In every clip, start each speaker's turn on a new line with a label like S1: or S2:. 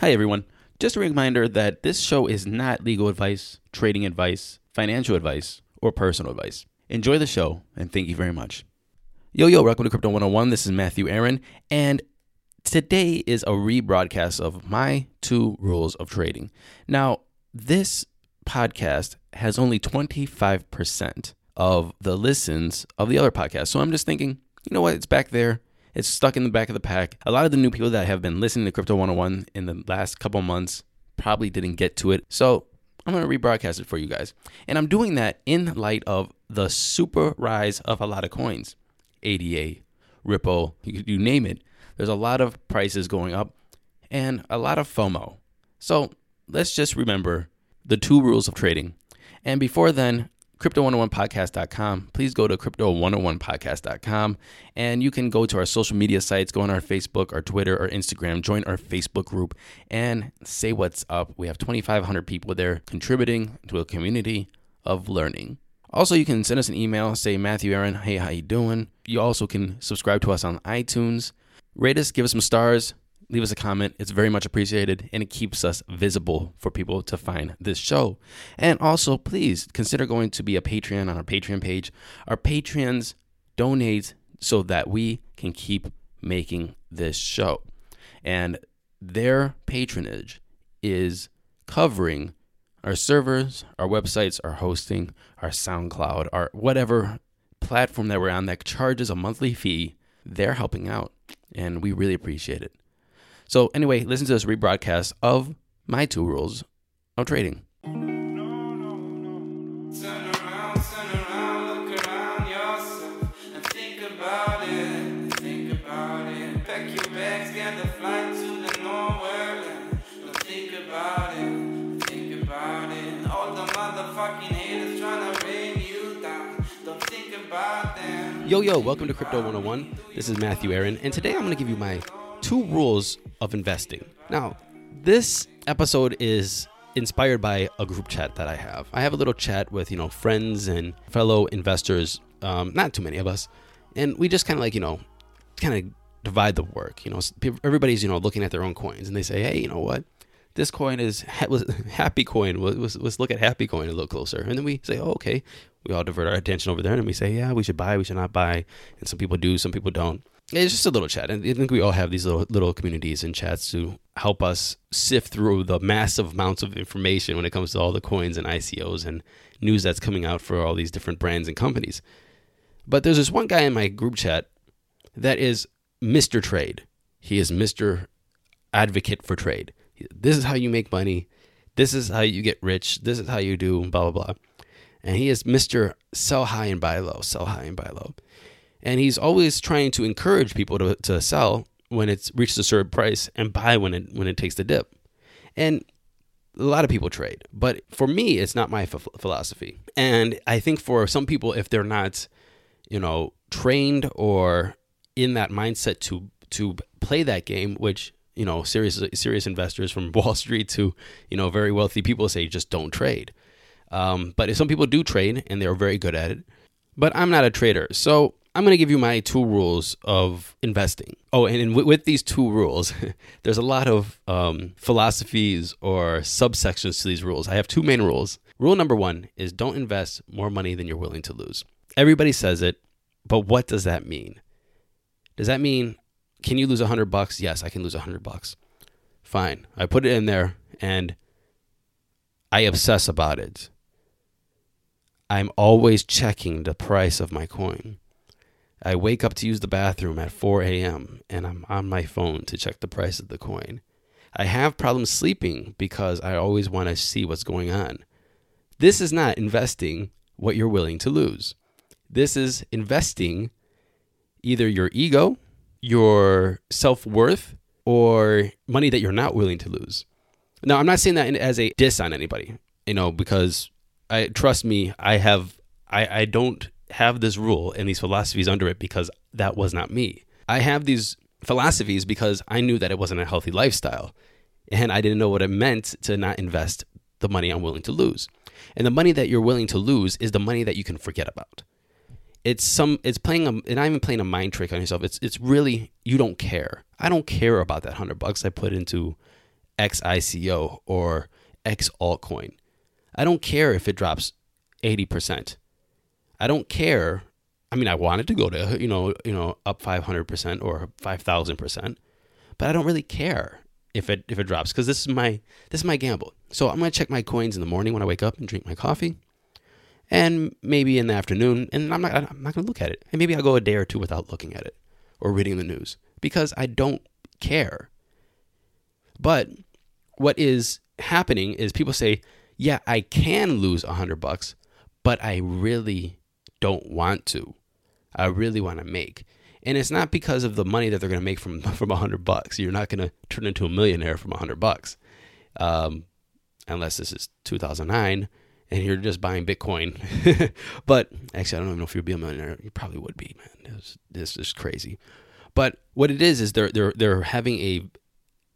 S1: Hi, everyone. Just a reminder that this show is not legal advice, trading advice, financial advice, or personal advice. Enjoy the show, and thank you very much. Yo, yo, welcome to Crypto 101. This is Matthew Aaron, and today is a rebroadcast of my two rules of trading. Now, this podcast has only 25% of the listens of the other podcast. So I'm just thinking, you know what? It's back there. It's stuck in the back of the pack. A lot of the new people that have been listening to Crypto 101 in the last couple months probably didn't get to it. So I'm going to rebroadcast it for you guys. And I'm doing that in light of the super rise of a lot of coins ADA, Ripple, you, name it. There's a lot of prices going up and a lot of FOMO. So let's just remember the two rules of trading. And before then, crypto101podcast.com. Please go to crypto101podcast.com and you can go to our social media sites, go on our Facebook, our Twitter, our Instagram, join our Facebook group and say what's up. We have 2,500 people there contributing to a community of learning. Also, you can send us an email, say Matthew Aaron, hey, how you doing? You also can subscribe to us on iTunes. Rate us, give us some stars, leave us a comment. It's very much appreciated and it keeps us visible for people to find this show. And also, please consider going to be a Patreon on our Patreon page. Our Patreons donate so that we can keep making this show. And their patronage is covering our servers, our websites, our hosting, our SoundCloud, our whatever platform that we're on that charges a monthly fee. They're helping out, and we really appreciate it. So, anyway, listen to this rebroadcast of my two rules of trading. Yo, yo, welcome to Crypto 101. This is Matthew Aaron, and today I'm going to give you my two rules of investing. Now, this episode is inspired by a group chat that I have. I have a little chat with, you know, friends and fellow investors, um, not too many of us, and we just kind of like, you know, kind of divide the work. You know, everybody's, you know, looking at their own coins and they say, hey, you know what? This coin is Happy Coin. Let's, let's look at Happy Coin a little closer. And then we say, oh, okay, we all divert our attention over there and we say, yeah, we should buy, we should not buy. And some people do, some people don't. It's just a little chat. And I think we all have these little little communities and chats to help us sift through the massive amounts of information when it comes to all the coins and ICOs and news that's coming out for all these different brands and companies. But there's this one guy in my group chat that is Mr. Trade. He is Mr. Advocate for trade. This is how you make money. This is how you get rich. This is how you do blah blah blah and he is Mr. Sell High and Buy Low, sell high and buy low. And he's always trying to encourage people to, to sell when it's reached a certain price and buy when it when it takes the dip. And a lot of people trade, but for me, it's not my f- philosophy. And I think for some people, if they're not, you know, trained or in that mindset to to play that game, which you know, serious serious investors from Wall Street to you know very wealthy people say just don't trade. Um, but some people do trade and they're very good at it. But I'm not a trader. So I'm going to give you my two rules of investing. Oh, and with these two rules, there's a lot of um, philosophies or subsections to these rules. I have two main rules. Rule number one is don't invest more money than you're willing to lose. Everybody says it, but what does that mean? Does that mean can you lose a hundred bucks? Yes, I can lose a hundred bucks. Fine. I put it in there and I obsess about it. I'm always checking the price of my coin. I wake up to use the bathroom at 4 a.m. and I'm on my phone to check the price of the coin. I have problems sleeping because I always want to see what's going on. This is not investing what you're willing to lose. This is investing either your ego, your self worth, or money that you're not willing to lose. Now, I'm not saying that as a diss on anybody, you know, because I trust me, I have I, I don't have this rule and these philosophies under it because that was not me. I have these philosophies because I knew that it wasn't a healthy lifestyle. And I didn't know what it meant to not invest the money I'm willing to lose. And the money that you're willing to lose is the money that you can forget about. It's some it's playing a and I'm even playing a mind trick on yourself. It's it's really you don't care. I don't care about that hundred bucks I put into XICO or X altcoin. I don't care if it drops 80%. I don't care. I mean, I wanted to go to, you know, you know, up 500% or 5000%, but I don't really care if it if it drops cuz this is my this is my gamble. So I'm going to check my coins in the morning when I wake up and drink my coffee. And maybe in the afternoon, and I'm not I'm not going to look at it. And maybe I'll go a day or two without looking at it or reading the news because I don't care. But what is happening is people say, "Yeah, I can lose a 100 bucks, but I really don't want to. I really want to make." And it's not because of the money that they're going to make from from 100 bucks. You're not going to turn into a millionaire from 100 bucks. Um, unless this is 2009 and you're just buying Bitcoin. but actually, I don't even know if you'd be a millionaire. You probably would be, man. This, this is crazy. But what it is is they're they're they're having a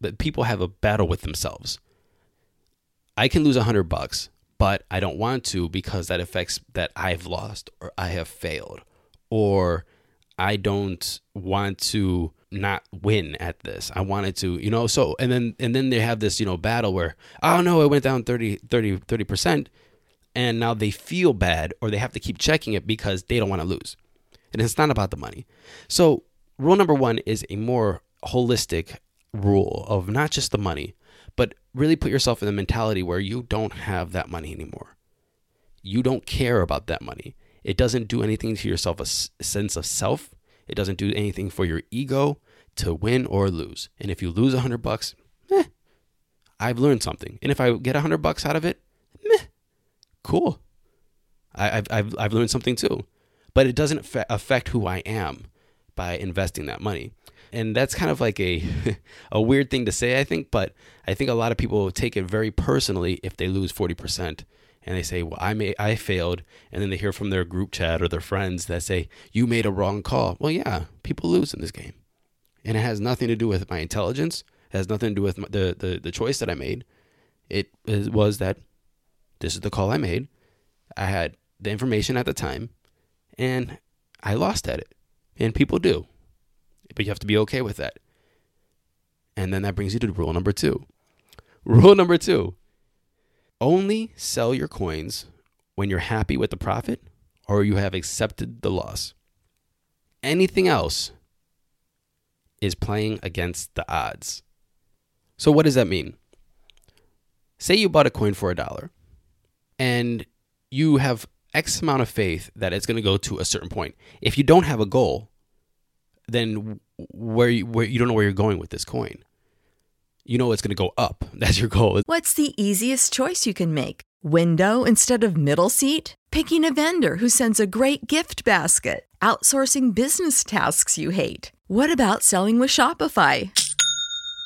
S1: that people have a battle with themselves. I can lose a hundred bucks, but I don't want to because that affects that I've lost or I have failed or I don't want to not win at this. I wanted to, you know, so and then and then they have this, you know, battle where oh no, it went down 30 30 30% and now they feel bad or they have to keep checking it because they don't want to lose. And it's not about the money. So, rule number 1 is a more holistic rule of not just the money, really put yourself in the mentality where you don't have that money anymore. You don't care about that money. It doesn't do anything to yourself a sense of self. It doesn't do anything for your ego to win or lose. And if you lose a hundred bucks, eh, I've learned something. And if I get a hundred bucks out of it, meh, cool. I, have I've, I've learned something too. But it doesn't affect who I am by investing that money. And that's kind of like a a weird thing to say, I think, but I think a lot of people take it very personally if they lose 40% and they say, "Well, I may I failed," and then they hear from their group chat or their friends that say, "You made a wrong call." Well, yeah, people lose in this game, and it has nothing to do with my intelligence. It has nothing to do with the the, the choice that I made. It was that this is the call I made. I had the information at the time, and I lost at it. And people do, but you have to be okay with that. And then that brings you to rule number two. Rule number two only sell your coins when you're happy with the profit or you have accepted the loss. Anything else is playing against the odds. So, what does that mean? Say you bought a coin for a dollar and you have X amount of faith that it's going to go to a certain point. If you don't have a goal, then where you, where you don't know where you're going with this coin you know it's going to go up. That's your goal.
S2: What's the easiest choice you can make? Window instead of middle seat? Picking a vendor who sends a great gift basket? Outsourcing business tasks you hate? What about selling with Shopify?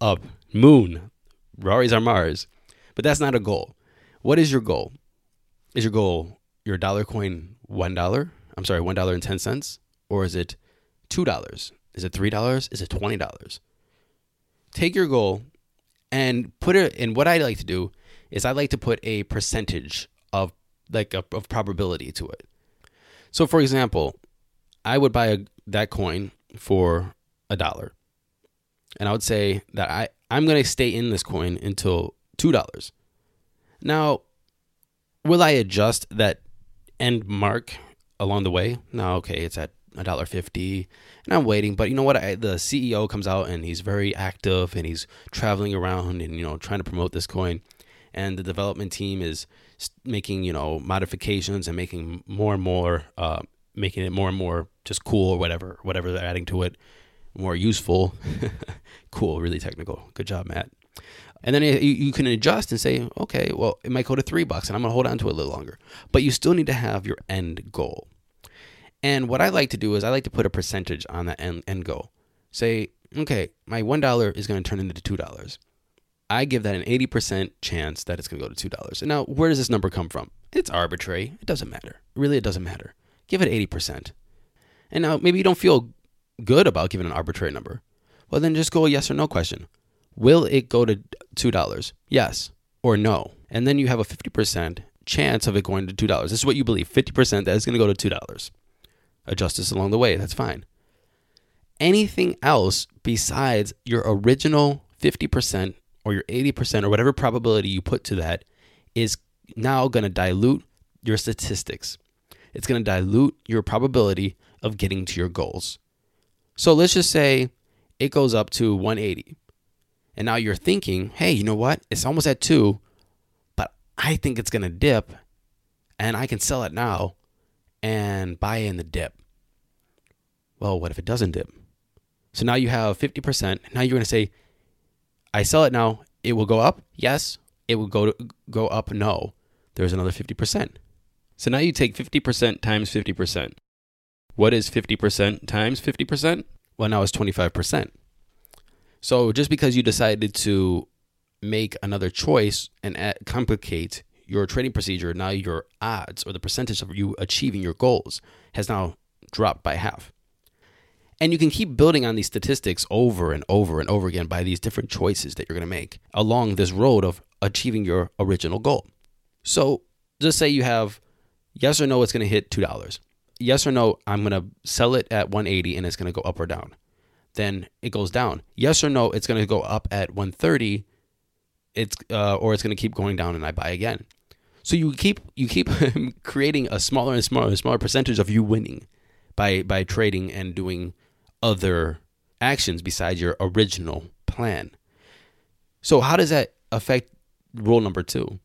S1: Up, moon. Rari's are Mars. But that's not a goal. What is your goal? Is your goal your dollar coin $1? I'm sorry, $1.10? Or is it $2? Is it $3? Is it $20? Take your goal and put it in what I like to do is I like to put a percentage of like a, of probability to it. So for example, I would buy a, that coin for a dollar. And I would say that I, I'm going to stay in this coin until $2. Now, will I adjust that end mark along the way? No, okay, it's at a dollar fifty, and I'm waiting. But you know what? I, the CEO comes out and he's very active and he's traveling around and you know trying to promote this coin, and the development team is making you know modifications and making more and more, uh, making it more and more just cool or whatever, whatever they're adding to it, more useful. cool, really technical. Good job, Matt. And then you, can adjust and say, okay, well, it might go to three bucks and I'm going to hold on to it a little longer. But you still need to have your end goal. And what I like to do is I like to put a percentage on that end, end goal. Say, okay, my $1 is going to turn into $2. I give that an 80% chance that it's going to go to $2. And now, where does this number come from? It's arbitrary. It doesn't matter. Really, it doesn't matter. Give it 80%. And now, maybe you don't feel good about giving an arbitrary number. Well, then just go a yes or no question. Will it go to $2? Yes or no. And then you have a 50% chance of it going to $2. This is what you believe 50% that it's going to go to $2. Adjust this along the way. That's fine. Anything else besides your original 50% or your 80% or whatever probability you put to that is now going to dilute your statistics. It's going to dilute your probability of getting to your goals. So let's just say it goes up to 180. And now you're thinking, hey, you know what? It's almost at two, but I think it's going to dip and I can sell it now and buy in the dip. Well, what if it doesn't dip? So now you have 50%. Now you're going to say, I sell it now. It will go up. Yes. It will go to, go up. No. There's another 50%.
S3: So now you take 50% times 50%. What is 50% times 50%?
S1: Well, now it's 25%. So just because you decided to make another choice and complicate your trading procedure, now your odds or the percentage of you achieving your goals has now dropped by half. And you can keep building on these statistics over and over and over again by these different choices that you're going to make along this road of achieving your original goal. So just say you have yes or no, it's going to hit $2. Yes or no, I'm going to sell it at 180 and it's going to go up or down then it goes down. Yes or no, it's going to go up at 130. It's uh, or it's going to keep going down, and I buy again. So you keep you keep creating a smaller and smaller and smaller percentage of you winning by by trading and doing other actions besides your original plan. So how does that affect rule number 2?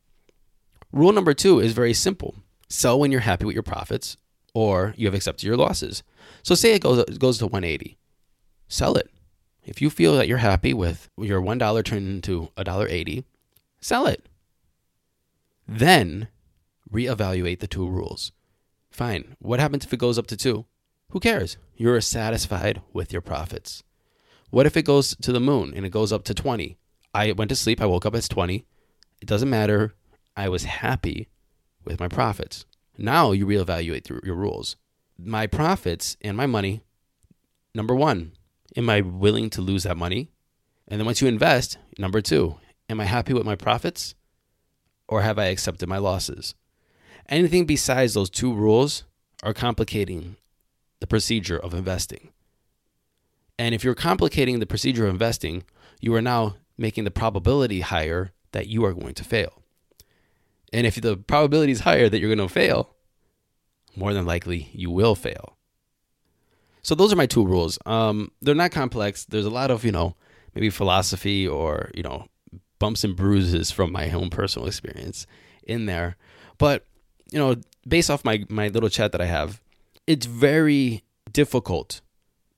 S1: Rule number 2 is very simple. Sell when you're happy with your profits or you have accepted your losses. So say it goes it goes to 180 sell it. If you feel that you're happy with your $1 turned into $1.80, sell it. Then reevaluate the two rules. Fine. What happens if it goes up to two? Who cares? You're satisfied with your profits. What if it goes to the moon and it goes up to 20? I went to sleep, I woke up, it's 20. It doesn't matter. I was happy with my profits. Now you reevaluate your rules. My profits and my money, number one, am I willing to lose that money? And then once you invest, number two, am I happy with my profits or have I accepted my losses? Anything besides those two rules are complicating the procedure of investing. And if you're complicating the procedure of investing, you are now making the probability higher that you are going to fail. And if the probability is higher that you're going to fail, more than likely you will fail. So those are my two rules. Um, they're not complex. There's a lot of you know maybe philosophy or you know bumps and bruises from my own personal experience in there, but you know based off my my little chat that I have, it's very difficult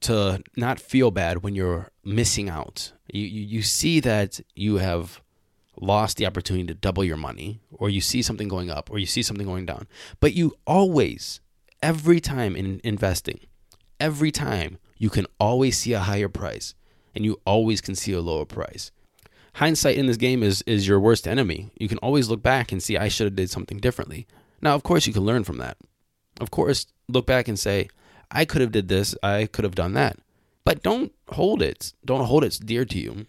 S1: to not feel bad when you're missing out. You, you, you see that you have lost the opportunity to double your money, or you see something going up, or you see something going down. But you always, every time in investing, every time you can always see a higher price. and you always can see a lower price. Hindsight in this game is is your worst enemy. You can always look back and see I should have did something differently. Now, of course, you can learn from that. Of course, look back and say I could have did this, I could have done that. But don't hold it. Don't hold it dear to you.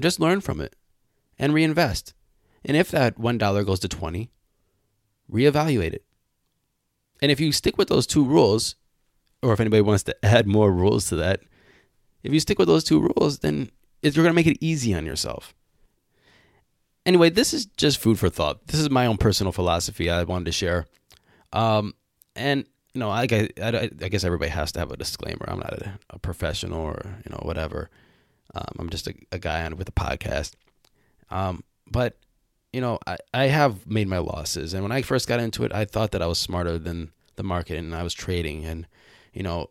S1: Just learn from it and reinvest. And if that $1 goes to 20, reevaluate it. And if you stick with those two rules, or if anybody wants to add more rules to that, if you stick with those two rules, then you're going to make it easy on yourself. Anyway, this is just food for thought. This is my own personal philosophy I wanted to share. Um, and you know, I, I, I guess everybody has to have a disclaimer. I'm not a, a professional or you know whatever. Um, I'm just a, a guy on with a podcast. Um, but you know, I, I have made my losses, and when I first got into it, I thought that I was smarter than the market, and I was trading. And you know,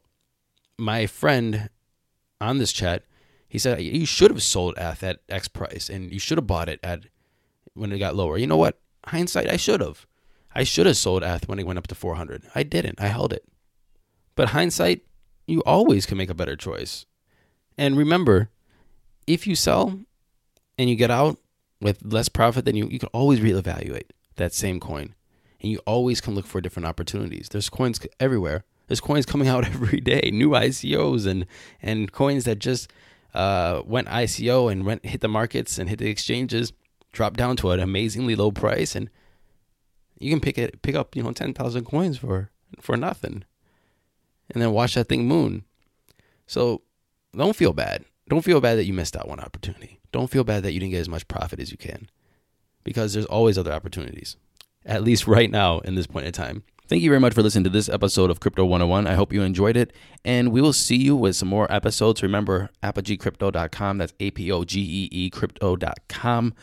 S1: my friend on this chat, he said you should have sold at that X price, and you should have bought it at when it got lower. You know what? Hindsight, I should have. I should have sold ETH when it went up to 400. I didn't. I held it. But hindsight, you always can make a better choice. And remember, if you sell and you get out with less profit than you, you can always reevaluate that same coin. And you always can look for different opportunities. There's coins everywhere. There's coins coming out every day, new ICOs and and coins that just uh, went ICO and went hit the markets and hit the exchanges, dropped down to an amazingly low price, and you can pick it pick up you know ten thousand coins for for nothing, and then watch that thing moon. So don't feel bad. Don't feel bad that you missed out one opportunity. Don't feel bad that you didn't get as much profit as you can, because there's always other opportunities. At least right now in this point in time. Thank you very much for listening to this episode of Crypto 101. I hope you enjoyed it. And we will see you with some more episodes. Remember, apogeecrypto.com. That's A P O G E E crypto.com.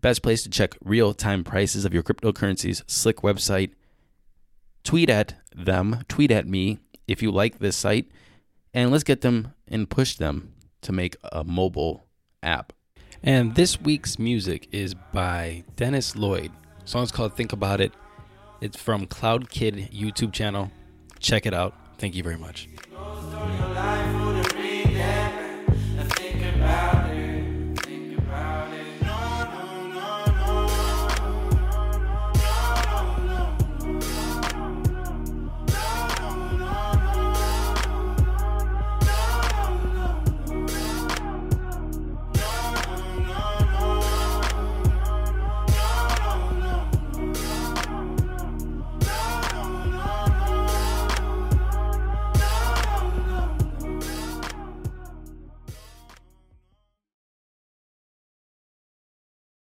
S1: Best place to check real time prices of your cryptocurrencies. Slick website. Tweet at them, tweet at me if you like this site, and let's get them and push them to make a mobile app. And this week's music is by Dennis Lloyd. The song's called Think About It. It's from Cloud Kid YouTube channel. Check it out. Thank you very much.